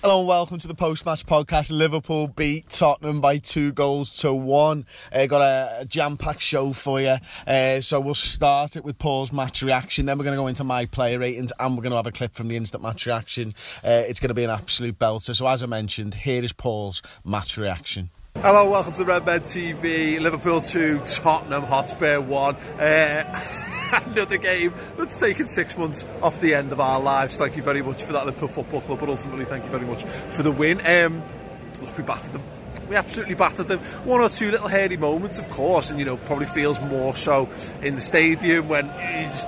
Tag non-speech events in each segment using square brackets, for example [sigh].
Hello and welcome to the post-match podcast. Liverpool beat Tottenham by two goals to one. Uh, got a, a jam-packed show for you. Uh, so we'll start it with Paul's match reaction. Then we're going to go into my player ratings and we're going to have a clip from the instant match reaction. Uh, it's going to be an absolute belter. So as I mentioned, here is Paul's match reaction. Hello, welcome to the Red Men TV. Liverpool 2, Tottenham Hotspur 1. [laughs] [laughs] Another game that's taken six months off the end of our lives. Thank you very much for that Liverpool Football Club, but ultimately thank you very much for the win. Um, we battered them. We absolutely battered them. One or two little hairy moments, of course, and you know probably feels more so in the stadium when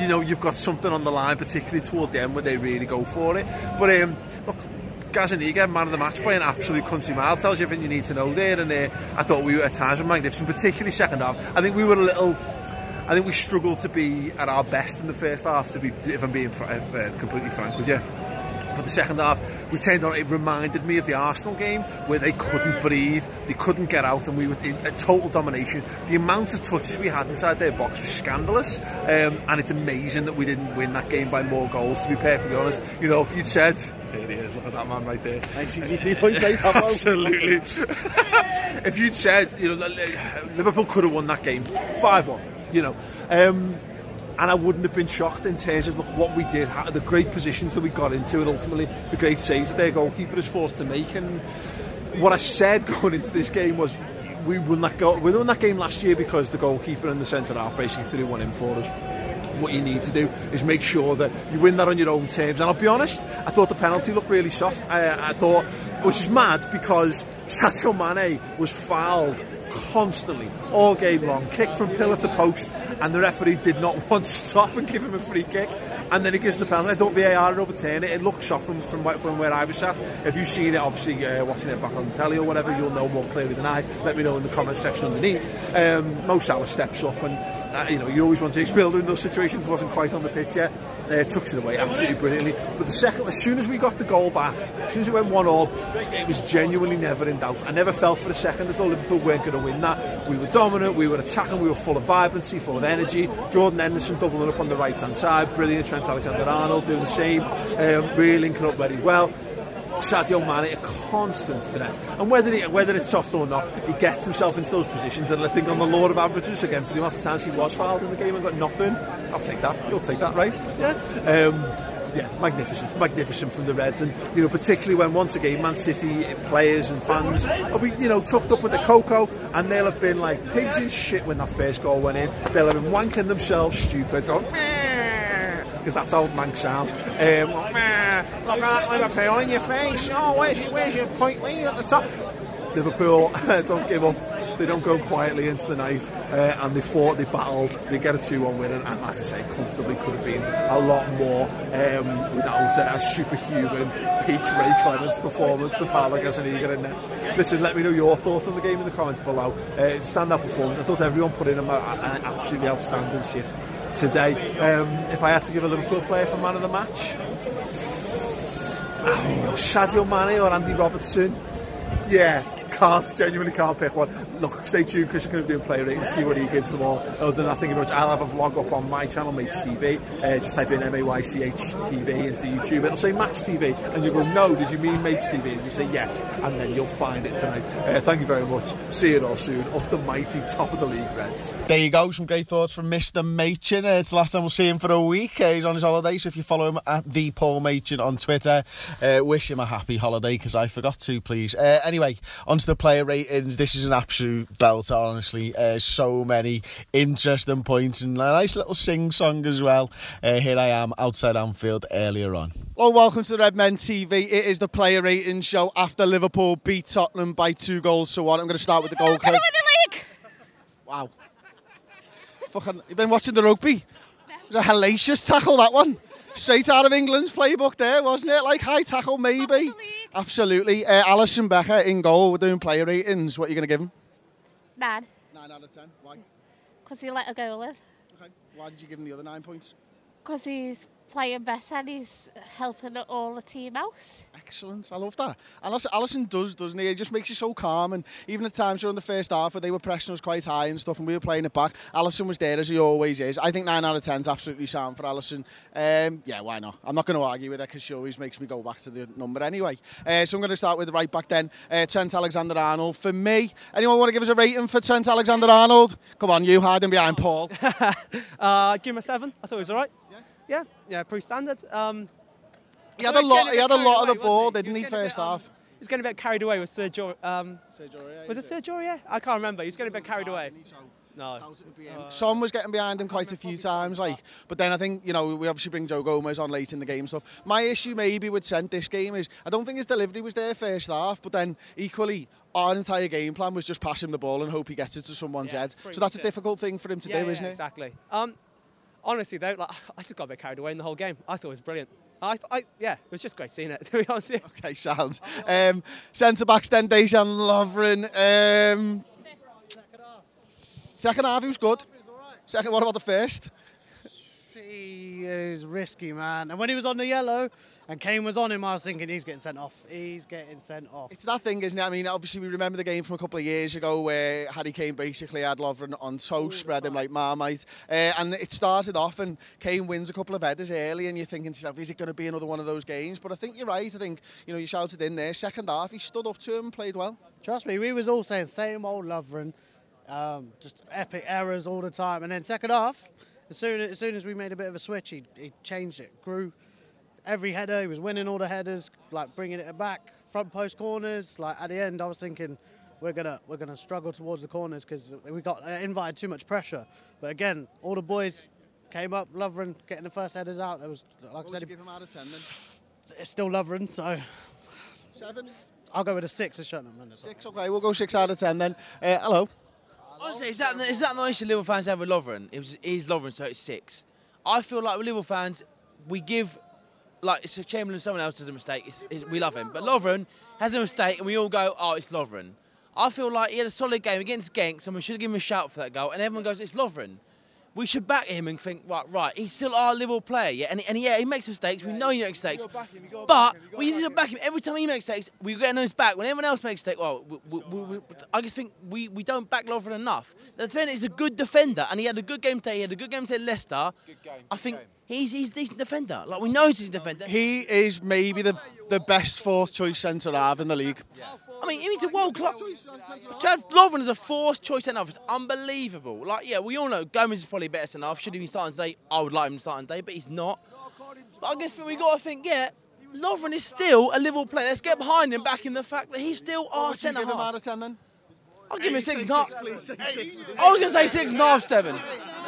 you, know you've got something on the line, particularly toward the end when they really go for it. But um, look, Gazzaniga, man of the match an absolute country mile, tells you everything you need to know there. And uh, I thought we were at times were magnificent, particularly second half. I think we were a little. I think we struggled to be at our best in the first half. To be, if I'm being fr- uh, completely frank with you. But the second half, we turned on. It reminded me of the Arsenal game where they couldn't breathe, they couldn't get out, and we were in a total domination. The amount of touches we had inside their box was scandalous, um, and it's amazing that we didn't win that game by more goals. To be perfectly honest, you know, if you'd said, "Here he is, look at that man right there," Thanks, easy three [laughs] points eight. Absolutely. [laughs] if you'd said, you know, Liverpool could have won that game, five-one, you know. Um, and I wouldn't have been shocked in terms of what we did, how, the great positions that we got into, and ultimately the great saves that their goalkeeper is forced to make. And what I said [laughs] going into this game was, we won that goal, we won that game last year because the goalkeeper and the centre half basically threw one in for us. What you need to do is make sure that you win that on your own terms. And I'll be honest, I thought the penalty looked really soft. I, I thought, which is mad because [laughs] Sadio Mane was fouled constantly all game long, kick from pillar to post, and the referee did not [laughs] want to stop and give him a free kick. And then he gives the penalty. I thought VAR overturn it. It looked soft from, from, where- from where I was sat. If you've seen it, obviously uh, watching it back on telly or whatever, you'll know more clearly than I. Let me know in the comment section underneath. Um, Mo Salah steps up and uh, you know, you always want James Milner in those situations, wasn't quite on the pitch yet. Uh, tucks it away absolutely brilliantly. But the second, as soon as we got the goal back, as soon as it went one all, it was genuinely never in doubt. I never felt for a second as though Liverpool weren't going to win that. We were dominant, we were attacking, we were full of vibrancy, full of energy. Jordan Henderson doubling up on the right hand side, brilliant. Trent Alexander-Arnold doing the same, um, really linking up very well. Sadio Mane a constant threat, and whether he, whether it's soft or not, he gets himself into those positions. And I think on the law of averages again for the amount of times he was fouled in the game and got nothing, I'll take that. You'll take that, right? Yeah. Um, yeah, magnificent, magnificent from the Reds, and you know particularly when once again Man City players and fans will be you know tucked up with the cocoa, and they'll have been like pigs in shit when that first goal went in. They'll have been wanking themselves stupid, going because that's old man sound. Um, "Meh, look at that Liverpool in your face. Oh, where's your, where's your point lead at the top? Liverpool [laughs] don't give up. They don't go quietly into the night, uh, and they fought, they battled, they get a 2-1 win, and, and like I say, comfortably could have been a lot more um, without uh, a superhuman peak Ray Clemence performance from Paulo Gazzaniga in net. Listen, let me know your thoughts on the game in the comments below. Uh, performance. I thought everyone put in an absolutely outstanding shift today. Um, if I had to give a Liverpool player for man of the match, oh, Sadio Mane or Andy Robertson. Yeah, can't, genuinely can't pick one. Look, stay tuned, Chris is going to do a play rate and see what he gives them all. Other than that, thank you very much. I'll have a vlog up on my channel, Mates TV. Uh, just type in M-A-Y-C-H TV into YouTube. It'll say Match TV, and you'll go, no, did you mean Mates TV? And you say yes, and then you'll find it tonight. Uh, thank you very much. See you all soon. Up the mighty top of the league, Reds. There you go, some great thoughts from Mr. Machin. Uh, it's the last time we'll see him for a week. Uh, he's on his holiday, so if you follow him at the Paul Machin on Twitter, uh, wish him a happy holiday because I forgot to, please. Uh, anyway, onto the player ratings. This is an absolute belter, honestly. Uh, so many interesting points and a nice little sing song as well. Uh, here I am outside Anfield earlier on. Well, welcome to the Red Men TV. It is the player ratings show after Liverpool beat Tottenham by two goals to one. I'm going to start with the goal. Get the league! Wow. Fucking, you've been watching the rugby? It was a hellacious tackle, that one. Straight out of England's playbook there, wasn't it? Like high tackle, maybe. Absolutely. Uh, Alisson Becker in goal. We're doing player ratings. What are you going to give him? Dad, 9 out of 10. Why? because he let a goal live. Okay. Why did you give him the other nine points? Because he's playing better and he's helping all the team out. Excellent, I love that. And Alisson, Alisson does, doesn't he? It just makes you so calm. And even at times during the first half where they were pressing us quite high and stuff, and we were playing it back, Alisson was there as he always is. I think nine out of ten is absolutely sound for Alisson. Um, yeah, why not? I'm not going to argue with her because she always makes me go back to the number anyway. Uh, so I'm going to start with the right back then. Uh, Trent Alexander-Arnold. For me, anyone want to give us a rating for Trent Alexander-Arnold? Come on, you hiding behind Paul. [laughs] Uh, give him a seven. I thought he was all right. Yeah. Yeah, yeah, pretty standard. Um, He had I a thought lot. He had a bit lot of the ball, wasn't he? didn't he? was getting a First bit, um, half. He was getting a bit carried away with Sergio. Um, was it Sergio? Yeah, I can't remember. He was getting a bit carried away. No. Son was getting behind him quite a few times, like. But then I think you know we obviously bring Joe Gomez on late in the game and stuff. My issue maybe with Trent this game is I don't think his delivery was there first half, but then equally our entire game plan was just pass him the ball and hope he gets it to someone's Yeah, head. So that's a difficult thing for him to yeah, do, yeah, isn't it? Exactly. Um, honestly though, like [laughs] I just got a bit carried away in the whole game. I thought it was brilliant. I, I, yeah, it was just great seeing it. [laughs] To be honest. Okay, sounds. Um, Centre backs then Dejan Lovren. Um, second half he was good. Second, what about the first? He is risky, man. And when he was on the yellow and Kane was on him, I was thinking he's getting sent off. He's getting sent off. It's that thing, isn't it? I mean, obviously we remember the game from a couple of years ago where Harry Kane basically had Lovren on toast, spread him like Marmite. Uh, and it started off and Kane wins a couple of headers early and you're thinking to yourself, is it going to be another one of those games? But I think you're right. I think, you know, you shouted in there. Second half, he stood up to him and played well. Trust me, we was all saying same old Lovren, um, just epic errors all the time. And then second half, as soon as, soon as we made a bit of a switch, he, he changed it, grew. Every header, he was winning all the headers, like bringing it back, front post corners. Like at the end, I was thinking we're gonna we're gonna struggle towards the corners because we got uh, invited too much pressure. But again, all the boys came up, Lovren getting the first headers out. It was like I said, him out of 10 then? it's still Lovren, so Seven? I'll go with a six at Cheltenham. Six, okay, we'll go six out of 10 then. Uh, hello. Honestly, is that, is that the issue Liverpool fans have with Lovren? It was, is Lovren, so it's six. I feel like with Liverpool fans, we give, like, it's a Chamberlain, someone else does a mistake, it's, it's, we love him. But Lovren has a mistake, and we all go, oh, it's Lovren. I feel like he had a solid game against Genk, we should have given him a shout for that goal, and everyone goes, it's Lovren. We should back him and think, right, right, he's still our Liverpool player, yeah, and, and yeah, he makes mistakes, we know he makes mistakes, but we need to back him every time he makes mistakes. We get on his back. When everyone else makes mistakes, well, we, we, we, we- I just think we, we don't back Lovren enough. The defender is a good defender, and he had a good game today. He had a good game today at Leicester. I think he's he's a decent defender. Like we know he's a decent defender. He is maybe the the best fourth choice centre half in the league. I mean, he's a world class. Trav Lovren is a fourth choice centre half. It's unbelievable. Like, yeah, we all know Gomez is probably better centre half. Should he be starting today? I would like him starting today, but he's not. But I guess we got to think, yeah, Lovren is still a Liverpool player. Let's get behind him back in the fact that he's still our Would you centre give him out half. of 10 then? I'll give him a six and a half. I was going to say six and a half, seven.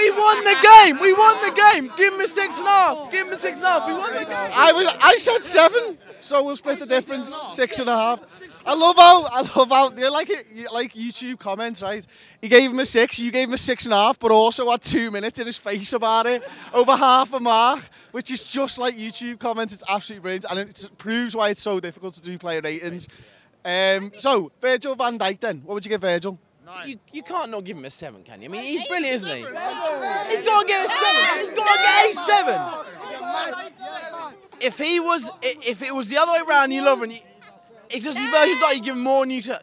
We won the game. We won the game. Give him a six and a half. Give him a six and a half. We won the game. I was, I said seven, so we'll split the difference. Six and a half. I love how I love how they like it like YouTube comments, right? He gave him a six, you gave him a six and a half, but also had two minutes in his face about it, over half a mark, which is just like YouTube comments. It's absolutely brilliant, and it proves why it's so difficult to do player ratings. Um, so Virgil Van Dijk, then, what would you give Virgil? You, you can't not give him a seven, can you? I mean, he's brilliant, isn't he? He's got to get a seven. He's got to get a seven. If he was, if it was the other way around, you love him. It's just the version that you give him more than you. should-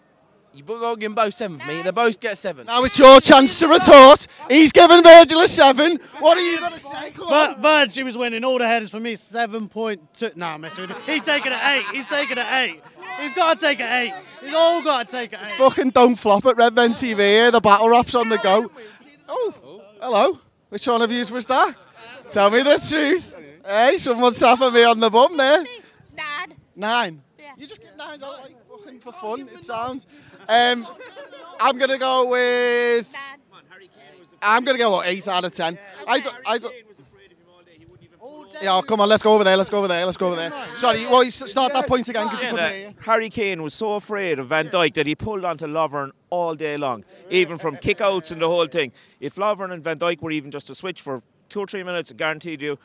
You got to give them both seven for me. They both get seven. Now it's your chance to retort. He's given Virgil a seven. What are you going to say? Come on. But Verge, he was winning all the headers for me. Seven point two. Nah, I'm messing with you. He's taking an eight. He's taking an eight. He's got to take an eight. He's all got to take an eight. Fucking don't flop at Red Men TV here. The battle rap's on the go. Oh, hello. Which one of you was that? Tell me the truth. Hey, someone's tapping me on the bum there. Nine. Nine. Yeah. You just get nines out like fucking for fun. It sounds. Um, I'm gonna go with. Dad. I'm gonna go what, eight out of ten. I, th- I, th- yeah, oh, come on, let's go over there. Let's go over there. Let's go over there. Sorry, well, you start that point again because couldn't hear you. Harry Kane was so afraid of Van Dijk that he pulled onto Lovren all day long, even from kickouts and the whole thing. If Lovren and Van Dijk were even just to switch for two or three minutes, I guaranteed you,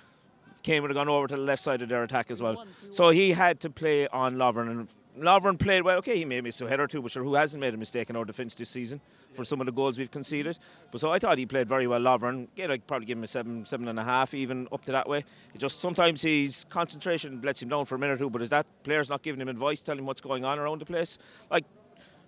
Kane would have gone over to the left side of their attack as well. So he had to play on Lovren. And Lovren played well. Okay, he made a head or two, but sure, who hasn't made a mistake in our defence this season for some of the goals we've conceded? But so I thought he played very well, Lovren. Yeah, I'd probably give him a seven, seven and a half, even up to that way. It just sometimes his concentration lets him down for a minute or two, but is that player's not giving him advice, telling him what's going on around the place? Like,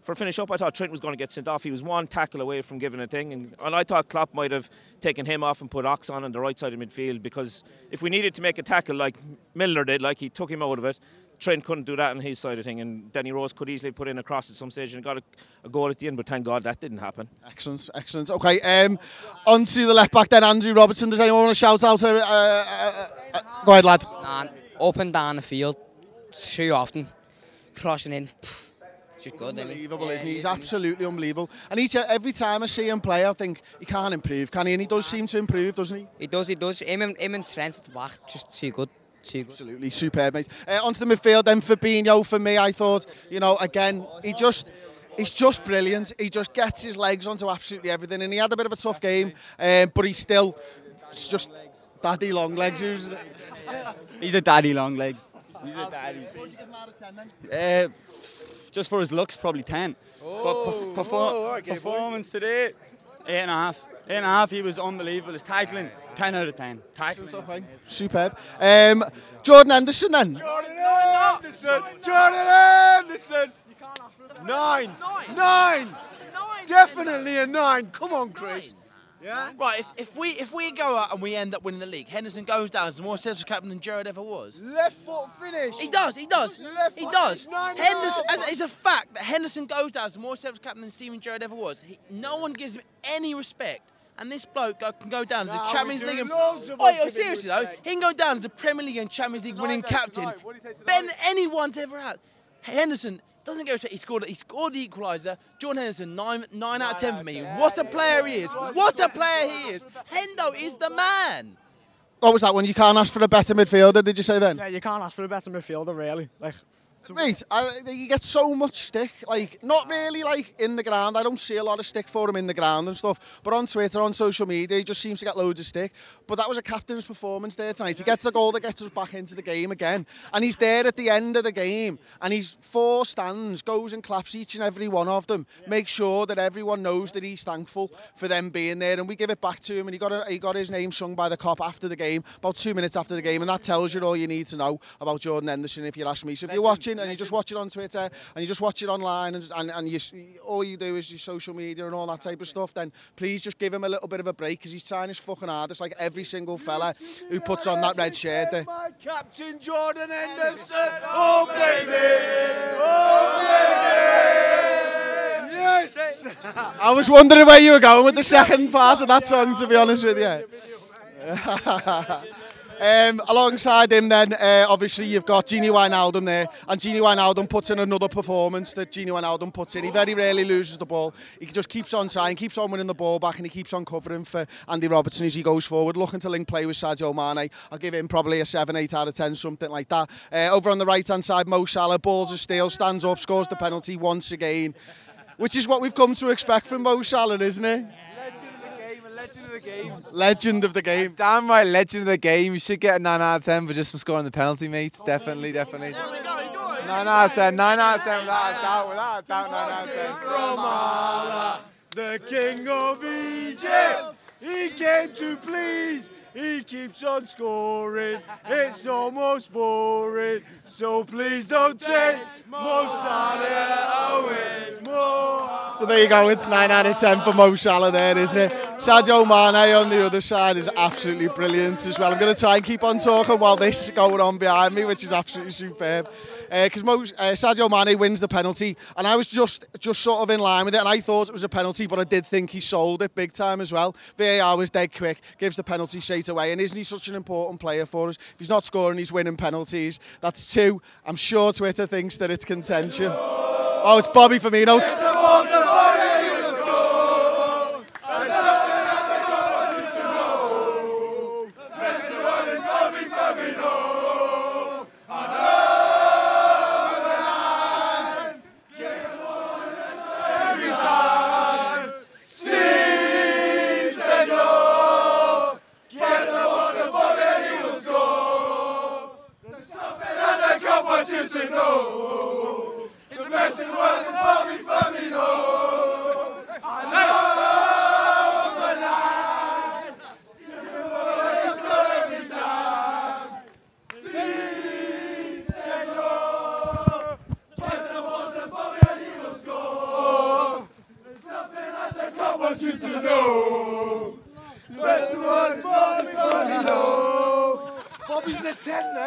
for finish up, I thought Trent was going to get sent off. He was one tackle away from giving a thing, and, and I thought Klopp might have taken him off and put Ox on on the right side of midfield because if we needed to make a tackle like Milner did, like he took him out of it, Trent couldn't do that on his side of thing, and Danny Rose could easily put in a cross at some stage and got a, a goal at the end. But thank God that didn't happen. Excellent, excellent. Okay, um, on to the left back then, Andrew Robertson. Does anyone want to shout out? Uh, uh, uh, go ahead, lad. Man, up and down the field too often, crossing in. Pff, Just good, isn't he? Unbelievable, Yeah, isn't he? He's absolutely unbelievable. And each every time I see him play, I think he can't improve, can he? And he does seem to improve, doesn't he? He does, he does. Him and, him and Trent at the back, just too good. Too good. Absolutely superb, mate. Uh, onto the midfield then, Fabinho. For me, I thought, you know, again, he just. He's just brilliant. He just gets his legs onto absolutely everything, and he had a bit of a tough game, um, but he's still it's just daddy long legs. He He's a daddy long legs. He's a daddy. Uh, just for his looks, probably 10. but perf- perfor- performance today, 8.5. 8.5, he was unbelievable. His tackling, 10 out of 10. Tackling. Okay, superb. Um, Jordan Henderson then. Jordan Henderson! Jordan Henderson! Nine! Nine! Definitely a nine. Come on, Chris. Yeah? Right, if, if we if we go out and we end up winning the league, Henderson goes down as the more successful captain than Gerrard ever was. Left foot finish. He does, he does, Left he does. finish, nine and a Henderson, half. as, it's a fact that Henderson goes down as the more successful captain than Steven Gerrard ever was. He, no one gives him any respect. And this bloke can go down as a the Champions. League. And, Loads of Oi, us oh, give seriously though, he can go down as the Premier League and Champions League winning Tonight, captain. tonight. What do you say tonight? Ben anyone's ever had. Henderson doesn't get respect. He scored. He scored the equaliser. John Henderson, nine, nine out of ten for me. What a player he is! What a player he is! Hendo is the man. What was that one? You can't ask for a better midfielder, did you say then? Yeah, you can't ask for a better midfielder, really. Like, Mate, I, you get so much stick. Like, not really like in the ground. I don't see a lot of stick for him in the ground and stuff. But on Twitter, on social media, he just seems to get loads of stick. But that was a captain's performance there tonight. He gets the goal that gets us back into the game again. And he's there at the end of the game. And he's four stands, goes and claps each and every one of them. Make sure that everyone knows that he's thankful for them being there. And we give it back to him. And he got, a, he got his name sung by the Kop after the game, about two minutes after the game. And that tells you all you need to know about Jordan Henderson, if you ask me. So if you're watching and you just watch it on Twitter and you just watch it online and, and, and you, all you do is your social media and all that type of stuff, then please just give him a little bit of a break because he's trying his fucking hardest like every single fella who puts on that red shirt there. My captain Jordan Henderson. Oh, oh baby. Oh, baby. Yes. I was wondering where you were going with the second part of that song, to be honest with you. [laughs] Um, alongside him, then uh, obviously you've got Gini Wijnaldum there, and Gini Wijnaldum puts in another performance that Gini Wijnaldum puts in. He very rarely loses the ball. He just keeps on trying, keeps on winning the ball back, and he keeps on covering for Andy Robertson as he goes forward, looking to link play with Sadio Mane. I'll give him probably a 7, 8 out of 10, something like that. Uh, over on the right-hand side, Mo Salah, balls of steel, stands up, scores the penalty once again, which is what we've come to expect from Mo Salah, isn't it? Legend of the game. Legend of the game. Damn right, legend of the game. You should get a 9 out of 10 for just for scoring the penalty, mate. Definitely, definitely. 9 out of 10, 9 out of 10, without a doubt, without a doubt, 9 out of 10. From Allah, the king of Egypt. He came to please. He keeps on scoring. It's almost boring. So please don't take Mo Salah away. Mo. So there you go, it's 9 out of 10 for Mo Salah there, isn't it? Sadio Mane on the other side is absolutely brilliant as well. I'm going to try and keep on talking while this is going on behind me, which is absolutely superb. Because Mo uh, Sadio Mane wins the penalty, and I was just just sort of in line with it, and I thought it was a penalty, but I did think he sold it big time as well. VAR was dead quick, gives the penalty straight away, and isn't he such an important player for us? If he's not scoring, he's winning penalties. That's two. I'm sure Twitter thinks that it's contention. Oh, it's Bobby Firmino.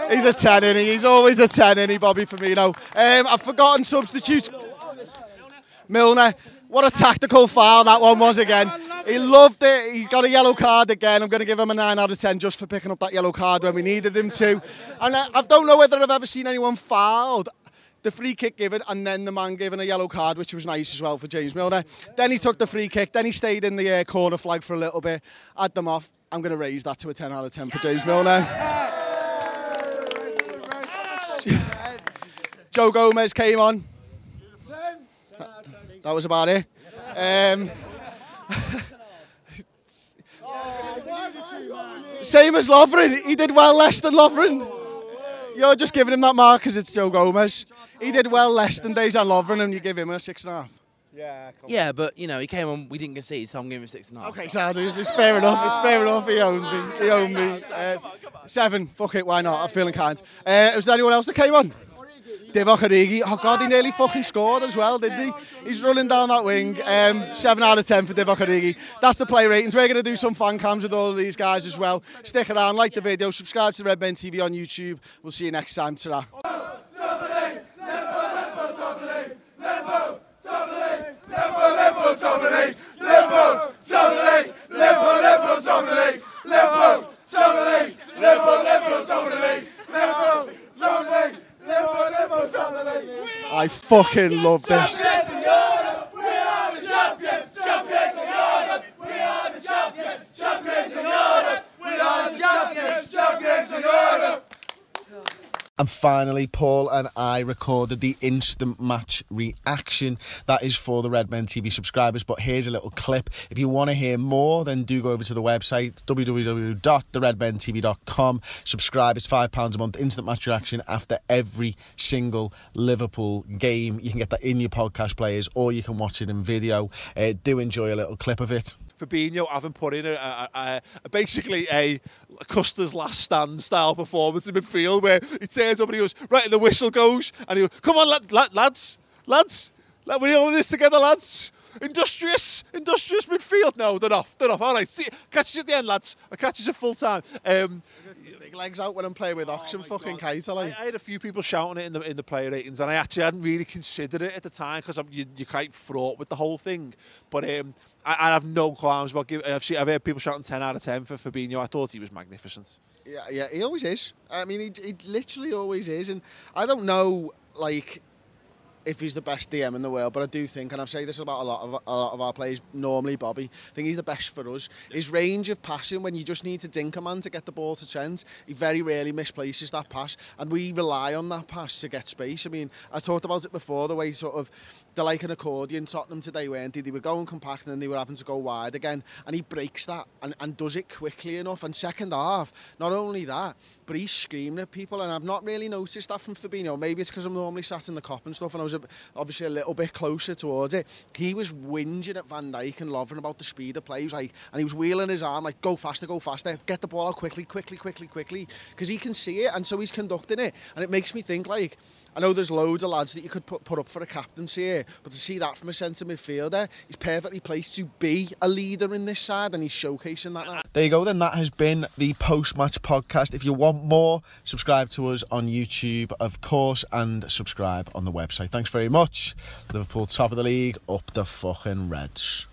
He's a 10, is He's always a 10, is Bobby Firmino. Um, I've forgotten substitute. Milner. What a tactical foul that one was again. He loved it. He got a yellow card again. I'm going to give him a 9 out of 10 just for picking up that yellow card when we needed him to. And I, I don't know whether I've ever seen anyone fouled the free kick given and then the man given a yellow card, which was nice as well for James Milner. Then he took the free kick, then he stayed in the uh, corner flag for a little bit, had them off. I'm going to raise that to a 10 out of 10 for James Milner. Joe Gomez came on. That was about it. Um, same as Lovren. He did well less than Lovren. You're just giving him that mark because it's Joe Gomez. He did well less than Dejan Lovren and you give him a six and a half. Yeah, yeah, but you know he came on. We didn't concede, so I'm giving him six and a half. Okay, so it's, it's fair enough. It's fair enough. He owned me. He owned me. Uh, seven. Fuck it. Why not? I'm feeling kind. Uh, was there anyone else that came on? Divock Origi. Oh God, he nearly fucking scored as well, didn't he? He's running down that wing. Um, seven out of ten for Divock Origi. That's the play ratings. We're going to do some fan cams with all of these guys as well. Stick around, like the video, subscribe to the Red Men TV on YouTube. We'll see you next time. ta I fucking love this. And finally, Paul and I recorded the instant match reaction. That is for the Red Men TV subscribers. But here's a little clip. If you want to hear more, then do go over to the website www.theredmentv.com. Subscribe. It's £5 a month. Instant match reaction after every single Liverpool game. You can get that in your podcast players or you can watch it in video. Uh, do enjoy a little clip of it. Fabinho having put in a, a, a, a basically a Custer's last stand style performance in midfield where he turns up and he goes, right, and the whistle goes, and he goes, come on, lad, lad, lads, lads, let we're all in this together, lads. Industrious, industrious midfield. No, they're off, they're off. All right, see, catch you at the end, lads. I catch you at full time. Um, legs out when I'm playing with Oxen, oh fucking kite. I, I had a few people shouting it in the in the player ratings, and I actually hadn't really considered it at the time because you, you're quite fraught with the whole thing. But um, I, I have no qualms about giving. I've, I've heard people shouting 10 out of 10 for Fabinho. I thought he was magnificent. Yeah, yeah, he always is. I mean, he, he literally always is, and I don't know, like if he's the best DM in the world, but I do think, and I've said this about a lot of a lot of our players normally, Bobby, I think he's the best for us. His range of passing when you just need to dink a man to get the ball to Trent, he very rarely misplaces that pass, and we rely on that pass to get space. I mean, I talked about it before, the way sort of they're like an accordion Tottenham today, weren't they? They were going compact and then they were having to go wide again, and he breaks that and, and does it quickly enough. And second half, not only that, but he's screaming at people, and I've not really noticed that from Fabinho. Maybe it's because I'm normally sat in the Kop and stuff, and I was a, obviously a little bit closer towards it. He was whinging at Van Dijk and Lovren about the speed of play. He was like, and he was wheeling his arm like, go faster, go faster, get the ball out quickly, quickly, quickly, quickly, because he can see it, and so he's conducting it, and it makes me think like I know there's loads of lads that you could put, put up for a captaincy here, but to see that from a centre midfielder, he's perfectly placed to be a leader in this side and he's showcasing that now. There you go then, that has been the post-match podcast. If you want more, subscribe to us on YouTube, of course, and subscribe on the website. Thanks very much. Liverpool top of the league, up the fucking Reds.